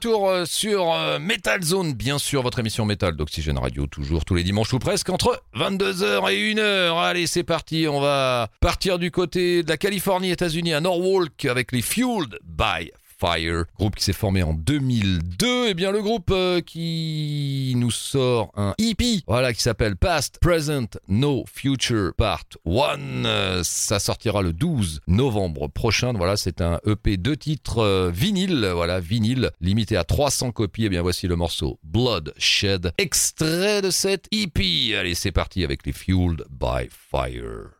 Retour euh, sur euh, Metal Zone, bien sûr, votre émission Metal d'Oxygène Radio, toujours tous les dimanches ou presque, entre 22h et 1h. Allez, c'est parti, on va partir du côté de la Californie, États-Unis, à Norwalk, avec les Fueled by Fire, groupe qui s'est formé en 2002. Et bien le groupe euh, qui nous sort un EP, voilà, qui s'appelle Past, Present, No Future Part 1. Euh, ça sortira le 12 novembre prochain. Voilà, c'est un EP de titres euh, vinyle, voilà, vinyle, limité à 300 copies. Et bien voici le morceau Bloodshed, extrait de cette EP. Allez, c'est parti avec les Fueled by Fire.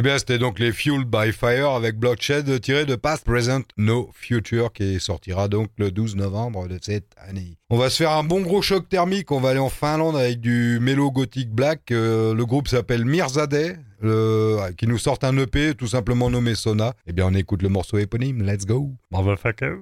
Eh bien, c'était donc les Fueled by Fire avec Bloodshed tiré de Past, Present, No Future qui sortira donc le 12 novembre de cette année. On va se faire un bon gros choc thermique. On va aller en Finlande avec du Mellow Gothic Black. Euh, le groupe s'appelle Mirzadeh, qui nous sort un EP tout simplement nommé Sona. Eh bien, on écoute le morceau éponyme. Let's go. Motherfucker.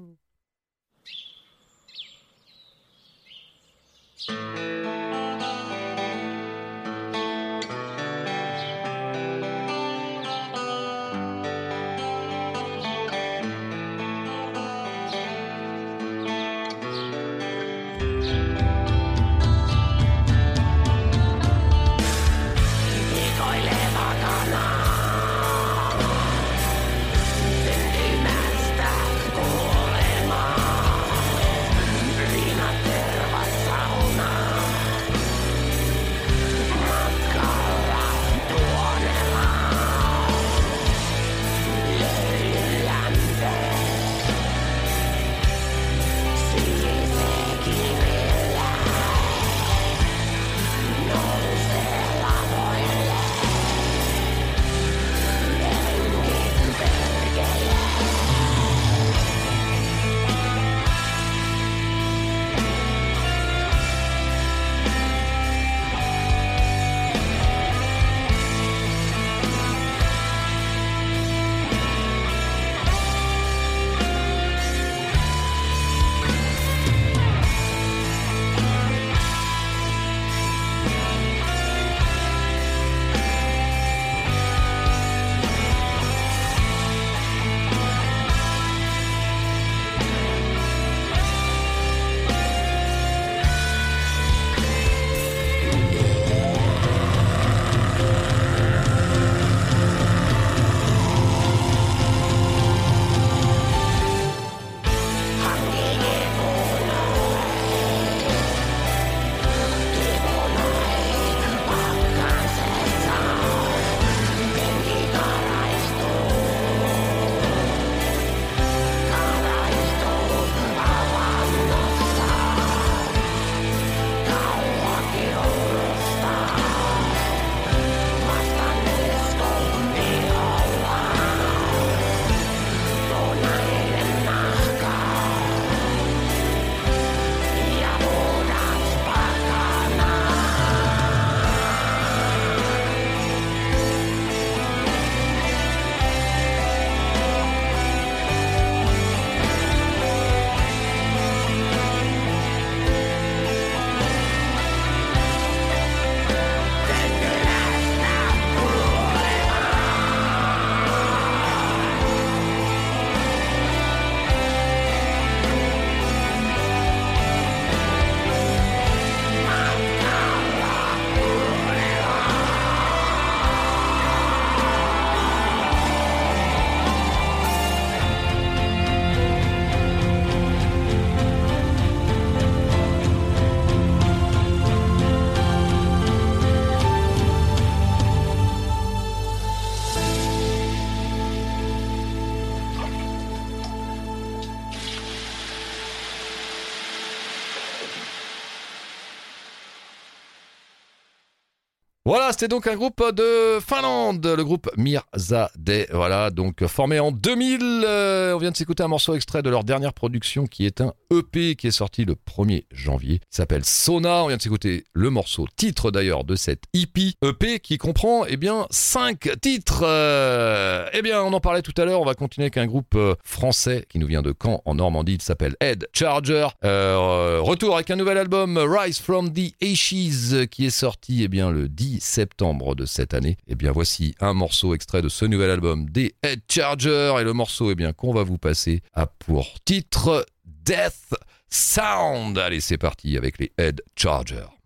C'était donc un groupe de Finlande, le groupe Mirzadeh. Voilà, donc formé en 2000. Euh, on vient de s'écouter un morceau extrait de leur dernière production qui est un EP qui est sorti le 1er janvier. S'appelle Sona. On vient de s'écouter le morceau titre d'ailleurs de cette EP EP qui comprend eh bien 5 titres. Euh, eh bien, on en parlait tout à l'heure. On va continuer avec un groupe euh, français qui nous vient de Caen en Normandie. Il s'appelle Head Charger. retour avec un nouvel album Rise from the Ashes qui est sorti eh bien le 10 septembre de cette année. Et eh bien voici un morceau extrait de ce nouvel album des Head Charger et le morceau eh bien qu'on va vous passer a pour titre Death Sound. Allez, c'est parti avec les Head Charger.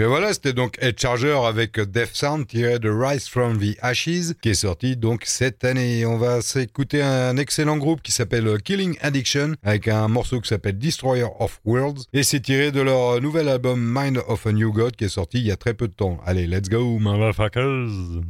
Bien voilà, c'était donc Head Charger avec Death Sound tiré de Rise from the Ashes qui est sorti donc cette année. On va s'écouter un excellent groupe qui s'appelle Killing Addiction avec un morceau qui s'appelle Destroyer of Worlds et c'est tiré de leur nouvel album Mind of a New God qui est sorti il y a très peu de temps. Allez, let's go, motherfuckers!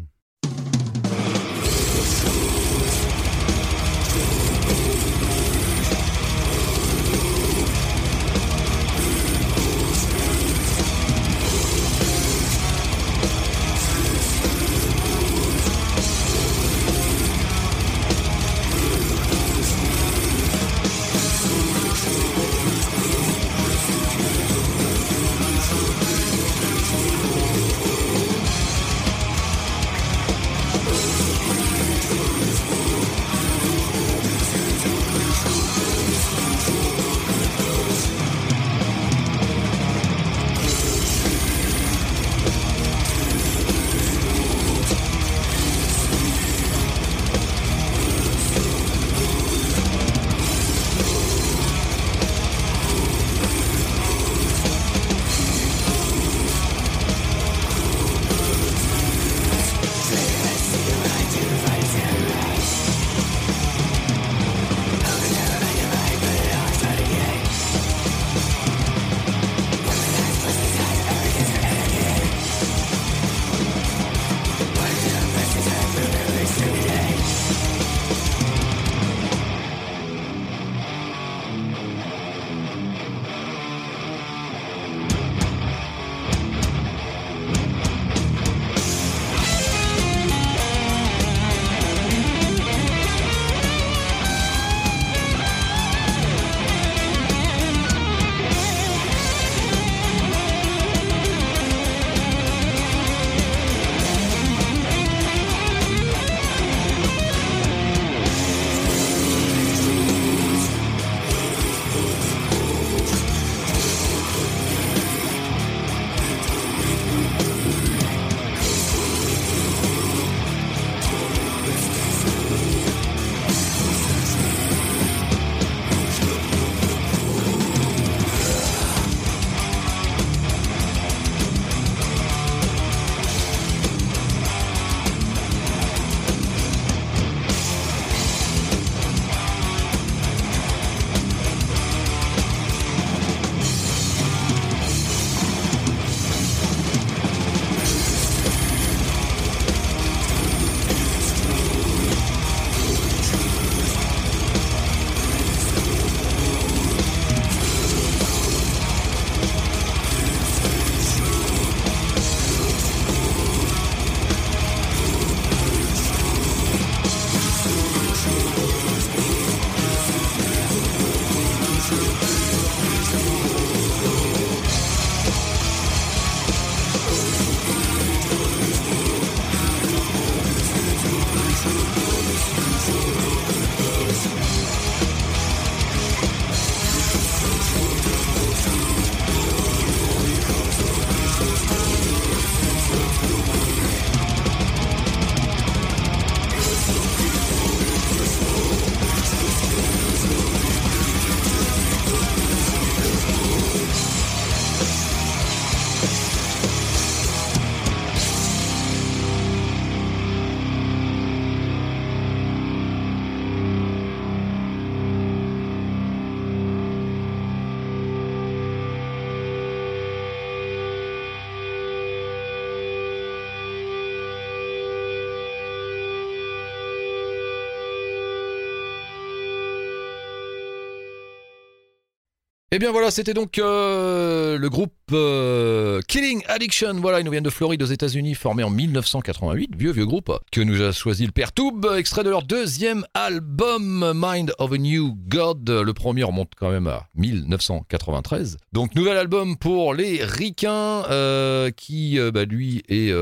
Et eh bien voilà, c'était donc euh, le groupe euh, Killing Addiction. Voilà, ils nous viennent de Floride aux États-Unis, formé en 1988, vieux vieux groupe, que nous a choisi le père Toub, extrait de leur deuxième album Mind of a New God. Le premier remonte quand même à 1993. Donc nouvel album pour les Ricains, euh, qui bah, lui est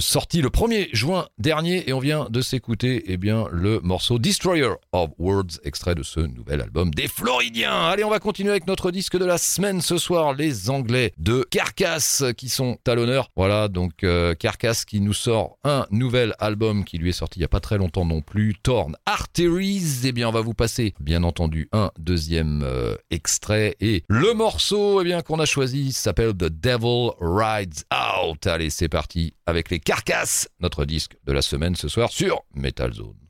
sorti le 1er juin dernier, et on vient de s'écouter eh bien le morceau Destroyer of Words, extrait de ce nouvel album des Floridiens. Allez, on va continuer avec notre disque de la semaine ce soir, les Anglais de Carcass qui sont à l'honneur. Voilà, donc euh, qui nous sort un nouvel album qui lui est sorti il n'y a pas très longtemps non plus, Torn Arteries. Eh bien, on va vous passer, bien entendu, un deuxième euh, extrait. Et le morceau eh bien qu'on a choisi s'appelle The Devil Rides Out. Allez, c'est parti avec les Carcass, notre disque de la semaine ce soir sur Metal Zone.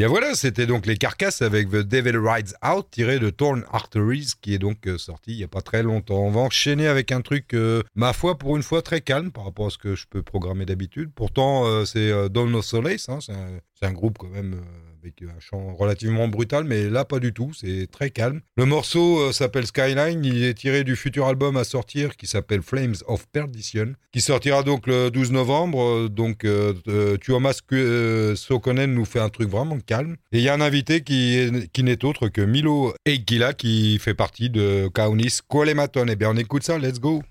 Bien voilà, c'était donc les carcasses avec The Devil Rides Out tiré de Torn Arteries qui est donc euh, sorti il y a pas très longtemps. On va enchaîner avec un truc, euh, ma foi, pour une fois très calme par rapport à ce que je peux programmer d'habitude. Pourtant, euh, c'est euh, Dawn of Solace, hein, c'est un, groupe quand même avec un chant relativement brutal, mais là pas du tout, c'est très calme. Le morceau euh, s'appelle Skyline, il est tiré du futur album à sortir qui s'appelle Flames of Perdition, qui sortira donc le 12 novembre. Euh, Donc euh, Tuomas euh, Sokonen nous fait un truc vraiment calme. Et il y a un invité qui, qui n'est autre que Milo Eikila qui fait partie de Kaunis Kolematon. Eh bien on écoute ça, let's go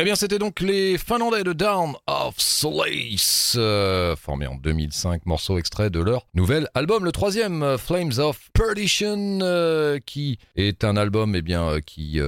Eh bien, c'était donc les Finlandais de Down of Solace, euh, formés en 2005, morceau extrait de leur nouvel album, le troisième, euh, Flames of Perdition, euh, qui est un album eh bien, euh, qui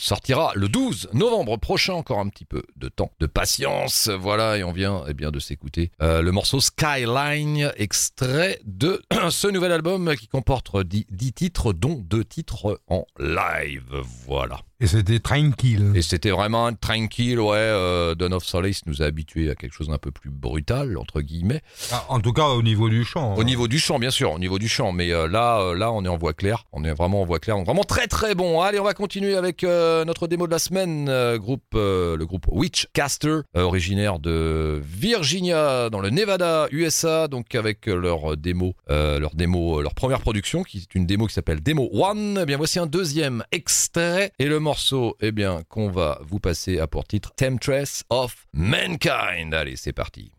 sortira le 12 novembre prochain, encore un petit peu de temps, de patience, voilà, et on vient eh bien, de s'écouter le morceau Skyline, extrait de ce nouvel album qui comporte 10, 10 titres, dont deux titres en live, voilà. Et c'était tranquille. Et c'était vraiment tranquille, ouais. Euh, Dawn of Solace nous a habitués à quelque chose d'un peu plus brutal, entre guillemets. Ah, en tout cas, au niveau du chant. Au niveau du chant, bien sûr, au niveau du chant. Mais euh, là, euh, là, on est en voix claire. On est vraiment en voix claire. Donc vraiment très très bon. Allez, on va continuer avec euh, notre démo de la semaine. groupe, le groupe Witchcaster, originaire de Virginia, dans le Nevada, USA. Donc avec leur démo, leur démo, leur première production, qui est une démo qui s'appelle Demo One. Eh bien, voici un deuxième extrait. Et le morceau, eh bien, qu'on va vous passer a pour titre Temptress of Mankind. Allez, c'est parti.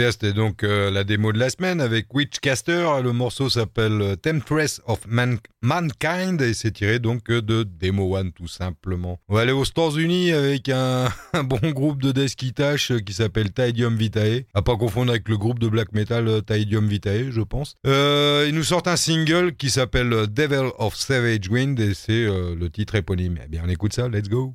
Bien, c'était donc euh, la démo de la semaine avec Witchcaster. Le morceau s'appelle euh, Temptress of Man- Mankind et c'est tiré donc euh, de Demo One tout simplement. On va aller aux États-Unis avec un, bon groupe de death guitash qui s'appelle Tidium Vitae. À pas confondre avec le groupe de black metal Tidium Vitae, je pense. Ils nous sortent un single qui s'appelle Devil of Savage Wind et c'est le titre éponyme. Eh bien, on écoute ça. Let's go.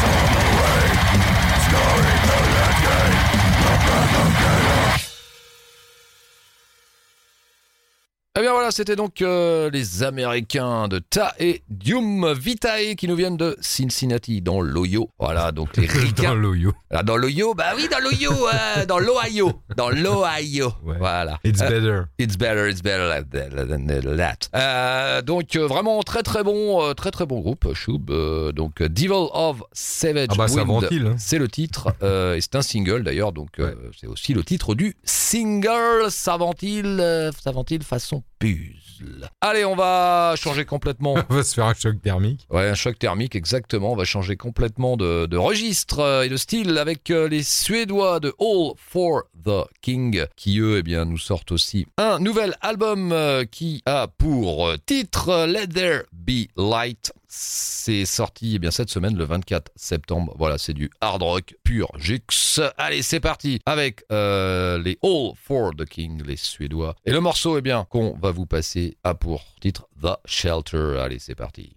Story to the go, the perfect Eh bien voilà, c'était donc euh, les Américains de Ta et Dium Vitae qui nous viennent de Cincinnati, dans l'Ohio. Voilà, donc les Dans ricains. l'Oyo. Ah, dans l'Ohio? Bah oui, dans l'Ohio, euh, dans l'Ohio. Dans l'Ohio. Ouais. Voilà. It's Euh, better. It's better, it's better than that. Euh, donc vraiment très très bon, très très bon groupe, Shub. donc Devil of Savage Ah bah Wind, hein. c'est le titre et c'est un single d'ailleurs, donc c'est aussi le titre du single. Ça ventile façon puzzle. Allez, on va changer complètement. On va se faire un choc thermique. Ouais, un choc thermique, exactement. On va changer complètement de, de registre euh, et de style avec euh, les Suédois de All for the King, qui eux, eh bien, nous sortent aussi un nouvel album euh, qui a pour titre Let There Be Light. C'est sorti eh bien cette semaine le 24 septembre. Voilà, c'est du hard rock pur jux. Allez, c'est parti avec euh, les All for the King, les Suédois. Et le morceau, eh bien, qu'on va vous passer a pour titre The Shelter. Allez, c'est parti.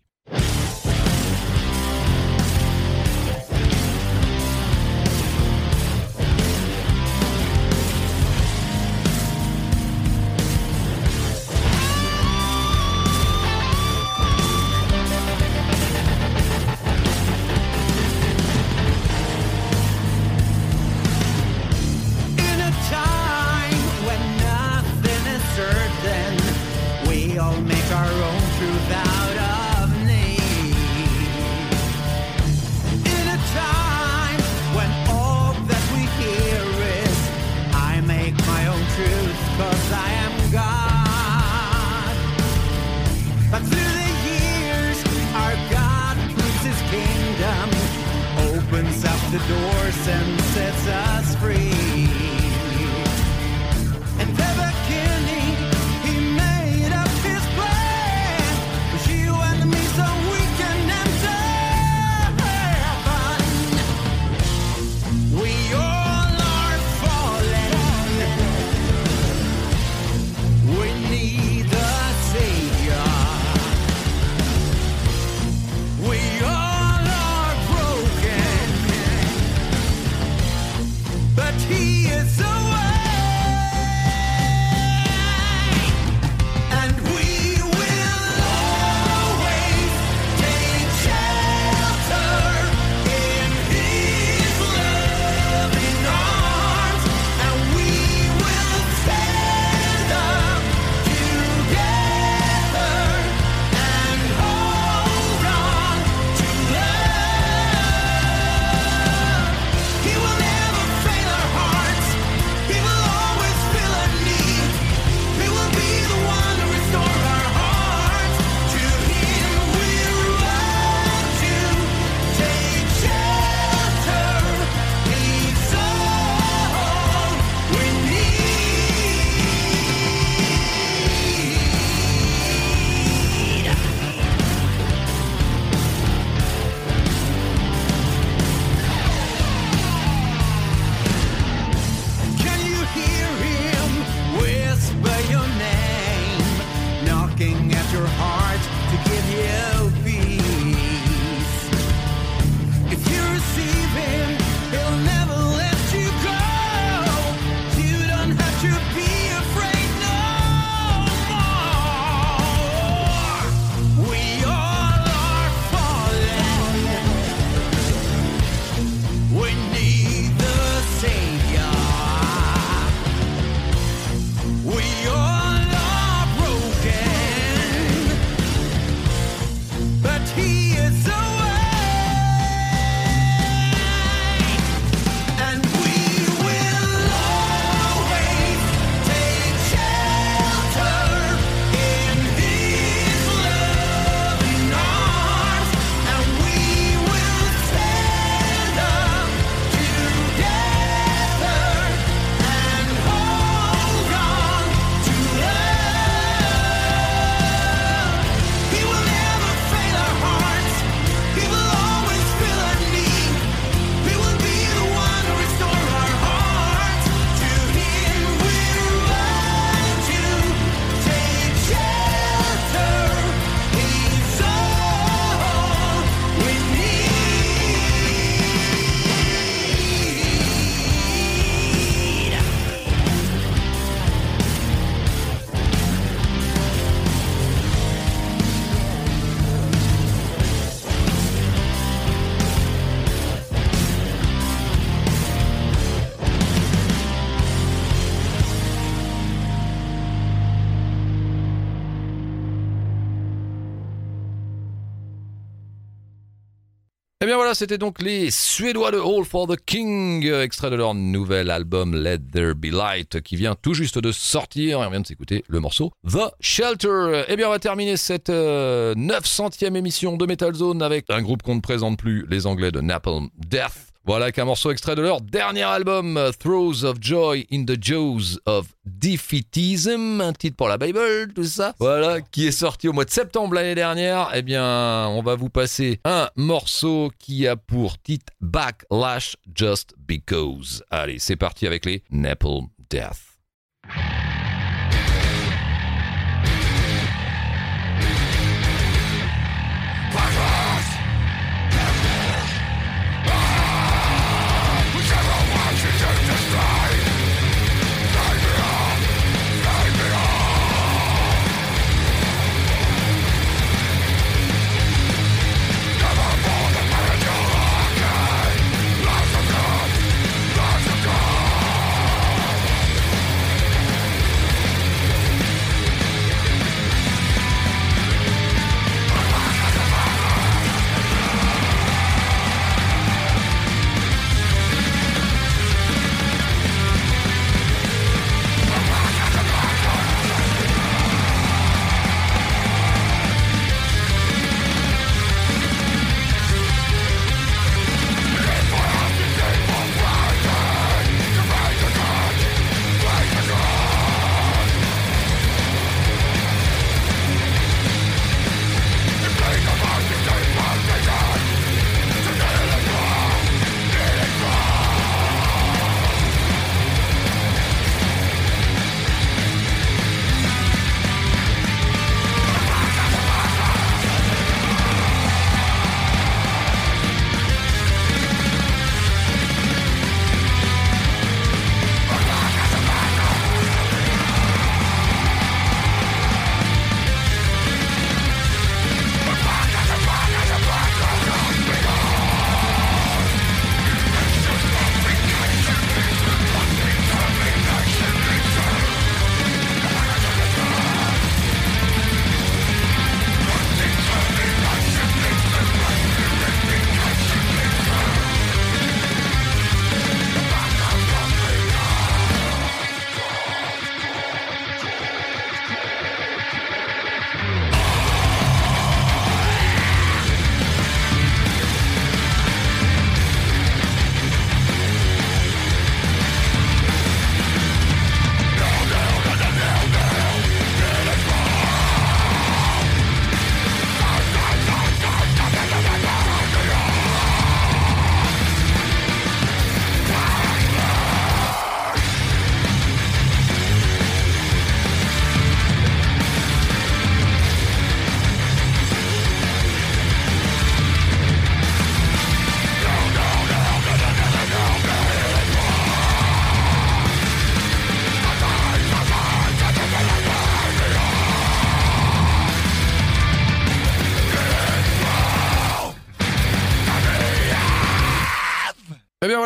Bien voilà, c'était donc les Suédois de All for the King, euh, extrait de leur nouvel album Let There Be Light, qui vient tout juste de sortir, et on vient de s'écouter le morceau The Shelter. Eh bien on va terminer cette euh, 900e émission de Metal Zone avec un groupe qu'on ne présente plus, les Anglais de Napalm Death. Voilà qu'un morceau extrait de leur dernier album, Throws of Joy in the Jaws of Defeatism, un titre pour la Bible, tout ça. Voilà, qui est sorti au mois de septembre l'année dernière. Eh bien, on va vous passer un morceau qui a pour titre Backlash Just Because. Allez, c'est parti avec les Napalm Death.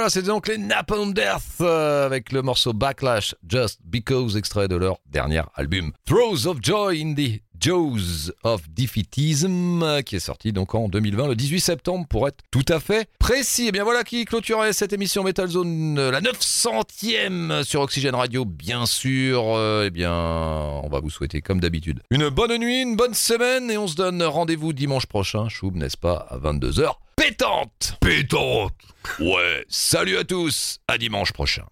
Voilà, c'est donc les Napalm Death euh, avec le morceau Backlash Just Because, extrait de leur dernier album Throws of Joy in the Jaws of Defeatism, euh, qui est sorti donc en 2020, le 18 septembre pour être tout à fait précis. Et bien voilà qui clôturait cette émission Metal Zone, euh, la 900e sur Oxygène Radio, bien sûr. Eh bien, on va vous souhaiter comme d'habitude une bonne nuit, une bonne semaine et on se donne rendez-vous dimanche prochain, Choub, n'est-ce pas, à 22h. Pétante Pétante Ouais, salut à tous, à dimanche prochain.